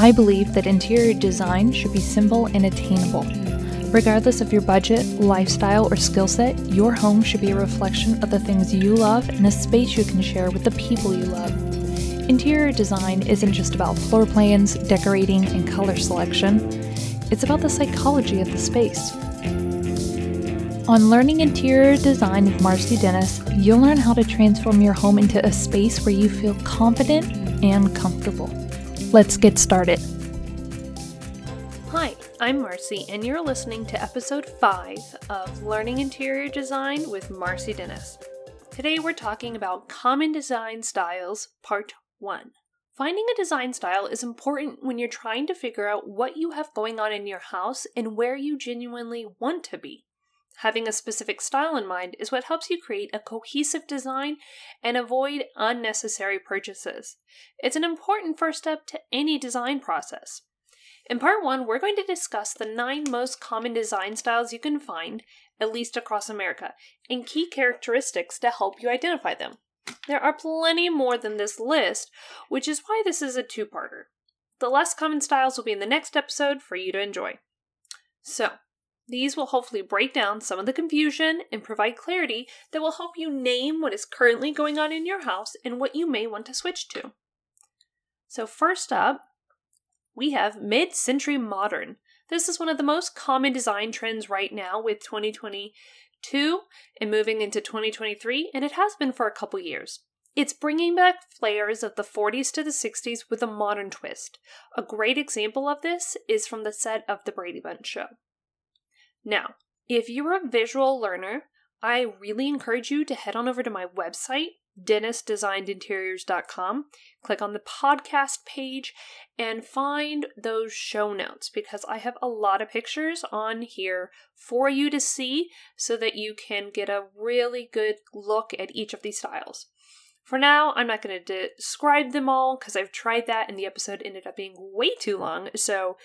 I believe that interior design should be simple and attainable. Regardless of your budget, lifestyle, or skill set, your home should be a reflection of the things you love and a space you can share with the people you love. Interior design isn't just about floor plans, decorating, and color selection, it's about the psychology of the space. On Learning Interior Design with Marcy Dennis, you'll learn how to transform your home into a space where you feel confident and comfortable. Let's get started. Hi, I'm Marcy, and you're listening to episode 5 of Learning Interior Design with Marcy Dennis. Today we're talking about common design styles, part 1. Finding a design style is important when you're trying to figure out what you have going on in your house and where you genuinely want to be. Having a specific style in mind is what helps you create a cohesive design and avoid unnecessary purchases. It's an important first step to any design process. In part one, we're going to discuss the nine most common design styles you can find, at least across America, and key characteristics to help you identify them. There are plenty more than this list, which is why this is a two parter. The less common styles will be in the next episode for you to enjoy. So, these will hopefully break down some of the confusion and provide clarity that will help you name what is currently going on in your house and what you may want to switch to. So, first up, we have mid century modern. This is one of the most common design trends right now with 2022 and moving into 2023, and it has been for a couple years. It's bringing back flares of the 40s to the 60s with a modern twist. A great example of this is from the set of The Brady Bunch show. Now, if you're a visual learner, I really encourage you to head on over to my website, dennisdesignedinteriors.com, click on the podcast page, and find those show notes because I have a lot of pictures on here for you to see so that you can get a really good look at each of these styles. For now, I'm not going to describe them all because I've tried that and the episode ended up being way too long. So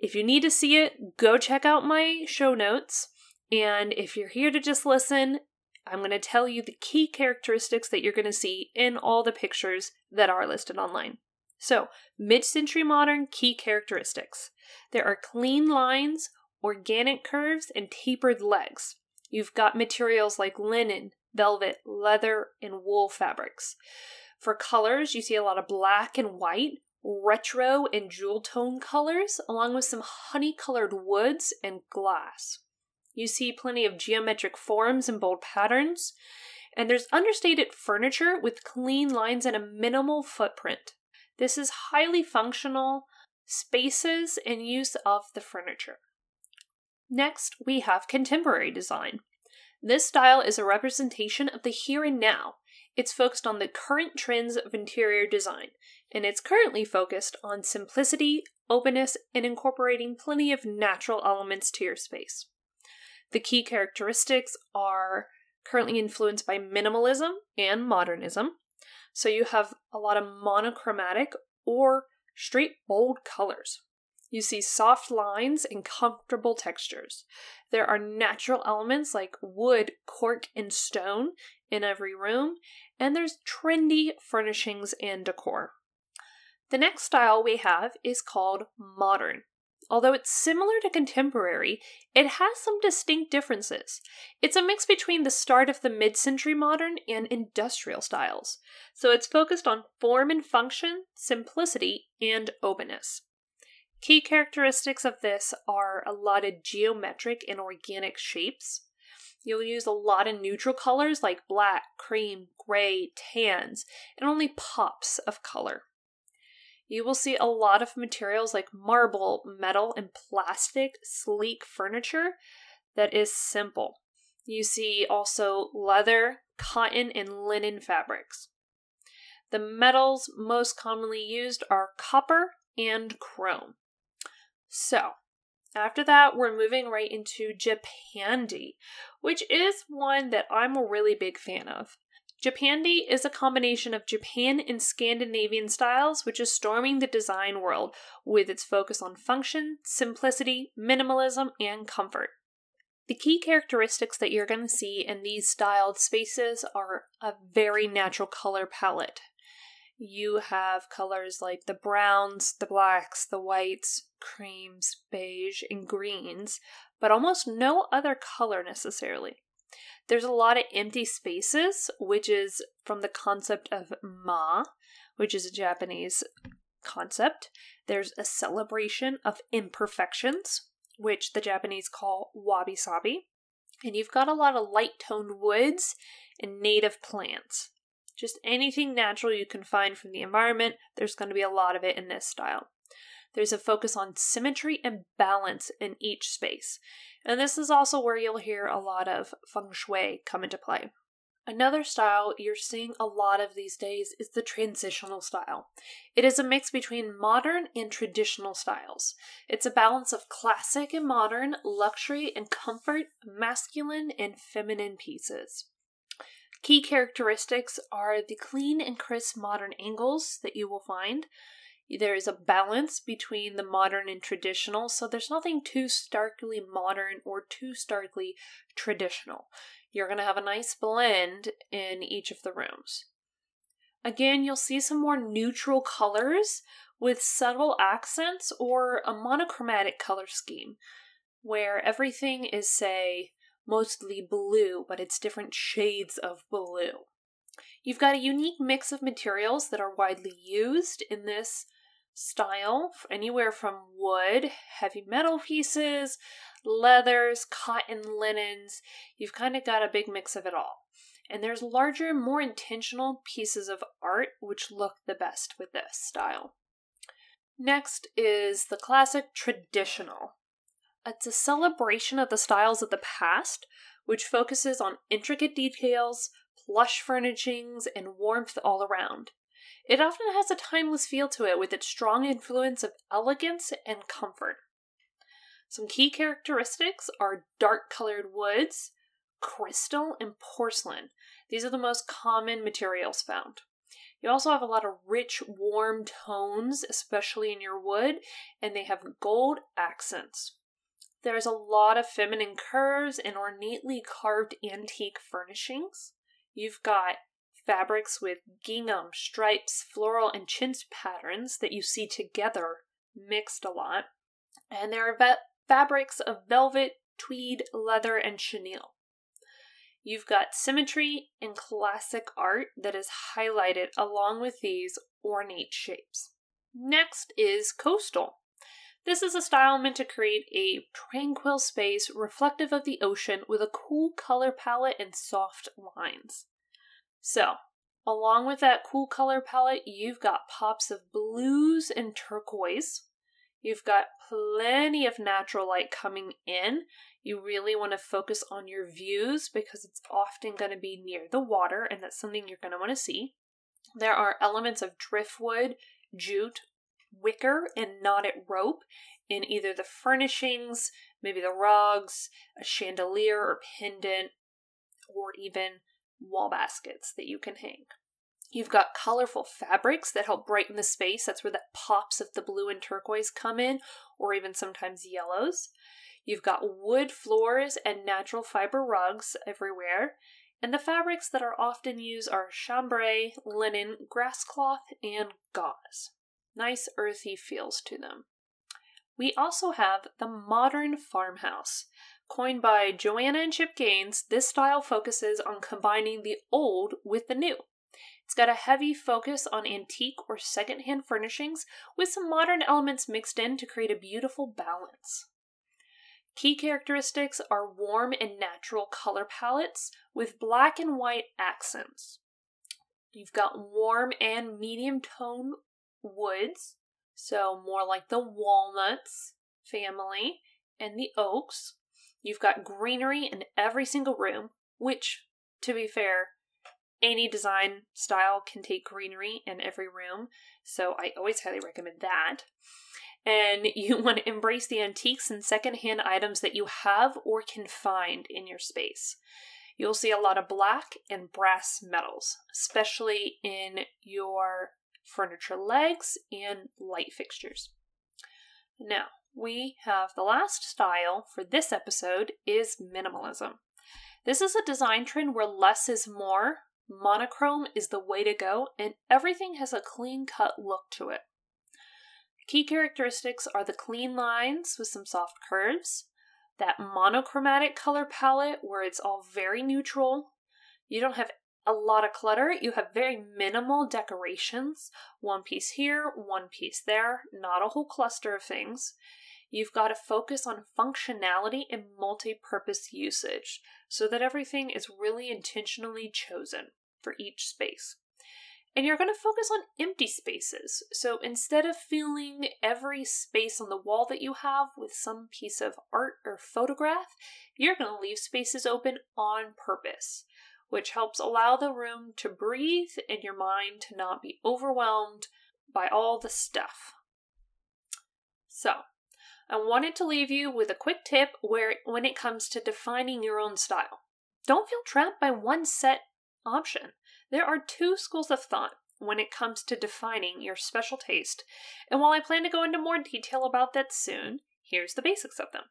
if you need to see it, go check out my show notes. And if you're here to just listen, I'm going to tell you the key characteristics that you're going to see in all the pictures that are listed online. So, mid century modern key characteristics there are clean lines, organic curves, and tapered legs. You've got materials like linen, velvet, leather, and wool fabrics. For colors, you see a lot of black and white, retro and jewel tone colors, along with some honey colored woods and glass. You see plenty of geometric forms and bold patterns, and there's understated furniture with clean lines and a minimal footprint. This is highly functional spaces and use of the furniture. Next, we have contemporary design. This style is a representation of the here and now. It's focused on the current trends of interior design, and it's currently focused on simplicity, openness, and incorporating plenty of natural elements to your space. The key characteristics are currently influenced by minimalism and modernism. So you have a lot of monochromatic or straight bold colors. You see soft lines and comfortable textures. There are natural elements like wood, cork, and stone in every room, and there's trendy furnishings and decor. The next style we have is called modern. Although it's similar to contemporary, it has some distinct differences. It's a mix between the start of the mid century modern and industrial styles, so it's focused on form and function, simplicity, and openness. Key characteristics of this are a lot of geometric and organic shapes. You'll use a lot of neutral colors like black, cream, gray, tans, and only pops of color. You will see a lot of materials like marble, metal, and plastic, sleek furniture that is simple. You see also leather, cotton, and linen fabrics. The metals most commonly used are copper and chrome. So, after that, we're moving right into Japandi, which is one that I'm a really big fan of. Japandi is a combination of Japan and Scandinavian styles, which is storming the design world with its focus on function, simplicity, minimalism, and comfort. The key characteristics that you're going to see in these styled spaces are a very natural color palette. You have colors like the browns, the blacks, the whites, creams, beige, and greens, but almost no other color necessarily. There's a lot of empty spaces, which is from the concept of ma, which is a Japanese concept. There's a celebration of imperfections, which the Japanese call wabi sabi. And you've got a lot of light toned woods and native plants. Just anything natural you can find from the environment, there's going to be a lot of it in this style. There's a focus on symmetry and balance in each space. And this is also where you'll hear a lot of feng shui come into play. Another style you're seeing a lot of these days is the transitional style. It is a mix between modern and traditional styles. It's a balance of classic and modern, luxury and comfort, masculine and feminine pieces. Key characteristics are the clean and crisp modern angles that you will find. There is a balance between the modern and traditional, so there's nothing too starkly modern or too starkly traditional. You're going to have a nice blend in each of the rooms. Again, you'll see some more neutral colors with subtle accents or a monochromatic color scheme where everything is, say, mostly blue, but it's different shades of blue. You've got a unique mix of materials that are widely used in this style, anywhere from wood, heavy metal pieces, leathers, cotton, linens. You've kind of got a big mix of it all. And there's larger, more intentional pieces of art which look the best with this style. Next is the classic traditional. It's a celebration of the styles of the past, which focuses on intricate details, plush furnishings, and warmth all around. It often has a timeless feel to it with its strong influence of elegance and comfort. Some key characteristics are dark colored woods, crystal, and porcelain. These are the most common materials found. You also have a lot of rich, warm tones, especially in your wood, and they have gold accents. There's a lot of feminine curves and ornately carved antique furnishings. You've got fabrics with gingham, stripes, floral, and chintz patterns that you see together mixed a lot. And there are fabrics of velvet, tweed, leather, and chenille. You've got symmetry and classic art that is highlighted along with these ornate shapes. Next is coastal. This is a style meant to create a tranquil space reflective of the ocean with a cool color palette and soft lines. So, along with that cool color palette, you've got pops of blues and turquoise, You've got plenty of natural light coming in. You really want to focus on your views because it's often going to be near the water, and that's something you're going to want to see. There are elements of driftwood, jute, wicker, and knotted rope in either the furnishings, maybe the rugs, a chandelier or pendant, or even wall baskets that you can hang. You've got colorful fabrics that help brighten the space. That's where the pops of the blue and turquoise come in, or even sometimes yellows. You've got wood floors and natural fiber rugs everywhere. And the fabrics that are often used are chambray, linen, grass cloth, and gauze. Nice earthy feels to them. We also have the modern farmhouse. Coined by Joanna and Chip Gaines, this style focuses on combining the old with the new. It's got a heavy focus on antique or secondhand furnishings with some modern elements mixed in to create a beautiful balance. Key characteristics are warm and natural color palettes with black and white accents. You've got warm and medium tone woods, so more like the walnuts family and the oaks. You've got greenery in every single room, which, to be fair, any design style can take greenery in every room, so I always highly recommend that. And you want to embrace the antiques and secondhand items that you have or can find in your space. You'll see a lot of black and brass metals, especially in your furniture legs and light fixtures. Now, we have the last style for this episode is minimalism. This is a design trend where less is more monochrome is the way to go, and everything has a clean cut look to it. Key characteristics are the clean lines with some soft curves, that monochromatic color palette where it's all very neutral. You don't have a lot of clutter. You have very minimal decorations. One piece here, one piece there, not a whole cluster of things. You've got to focus on functionality and multi purpose usage so that everything is really intentionally chosen for each space. And you're going to focus on empty spaces. So instead of filling every space on the wall that you have with some piece of art or photograph, you're going to leave spaces open on purpose, which helps allow the room to breathe and your mind to not be overwhelmed by all the stuff. So, I wanted to leave you with a quick tip where when it comes to defining your own style. Don't feel trapped by one set option. There are two schools of thought when it comes to defining your special taste, and while I plan to go into more detail about that soon, here's the basics of them.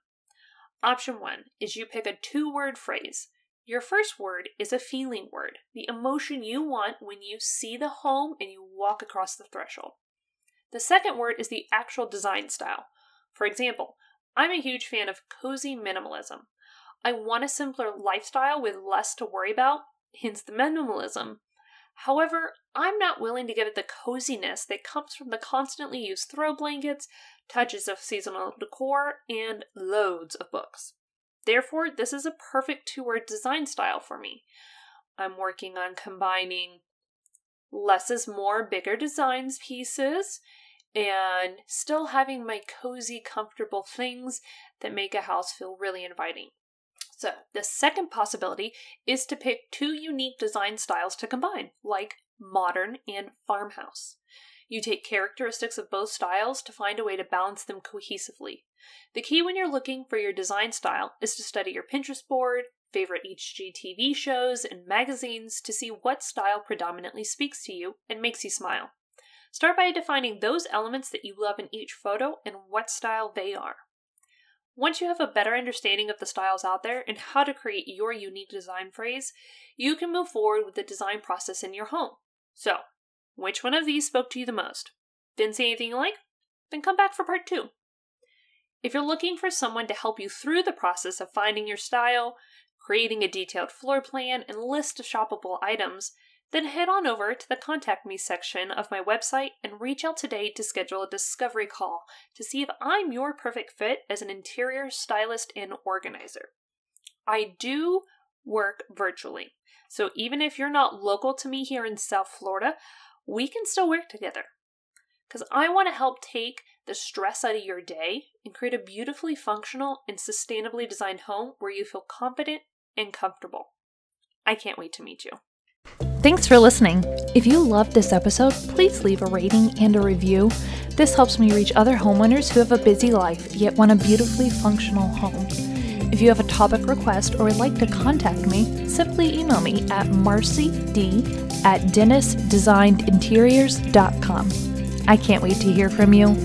Option one is you pick a two word phrase. Your first word is a feeling word, the emotion you want when you see the home and you walk across the threshold. The second word is the actual design style. For example, I'm a huge fan of cozy minimalism. I want a simpler lifestyle with less to worry about, hence the minimalism. However, I'm not willing to give it the coziness that comes from the constantly used throw blankets, touches of seasonal decor, and loads of books. Therefore, this is a perfect two word design style for me. I'm working on combining less is more, bigger designs pieces and still having my cozy, comfortable things that make a house feel really inviting. So, the second possibility is to pick two unique design styles to combine, like modern and farmhouse. You take characteristics of both styles to find a way to balance them cohesively. The key when you're looking for your design style is to study your Pinterest board, favorite HGTV shows, and magazines to see what style predominantly speaks to you and makes you smile. Start by defining those elements that you love in each photo and what style they are. Once you have a better understanding of the styles out there and how to create your unique design phrase, you can move forward with the design process in your home. So, which one of these spoke to you the most? Didn't see anything you like? Then come back for part two. If you're looking for someone to help you through the process of finding your style, creating a detailed floor plan and list of shoppable items, then head on over to the Contact Me section of my website and reach out today to schedule a discovery call to see if I'm your perfect fit as an interior stylist and organizer. I do work virtually, so even if you're not local to me here in South Florida, we can still work together. Because I want to help take the stress out of your day and create a beautifully functional and sustainably designed home where you feel confident and comfortable. I can't wait to meet you. Thanks for listening. If you loved this episode, please leave a rating and a review. This helps me reach other homeowners who have a busy life yet want a beautifully functional home. If you have a topic request or would like to contact me, simply email me at marcyd at dennisdesignedinteriors.com. I can't wait to hear from you.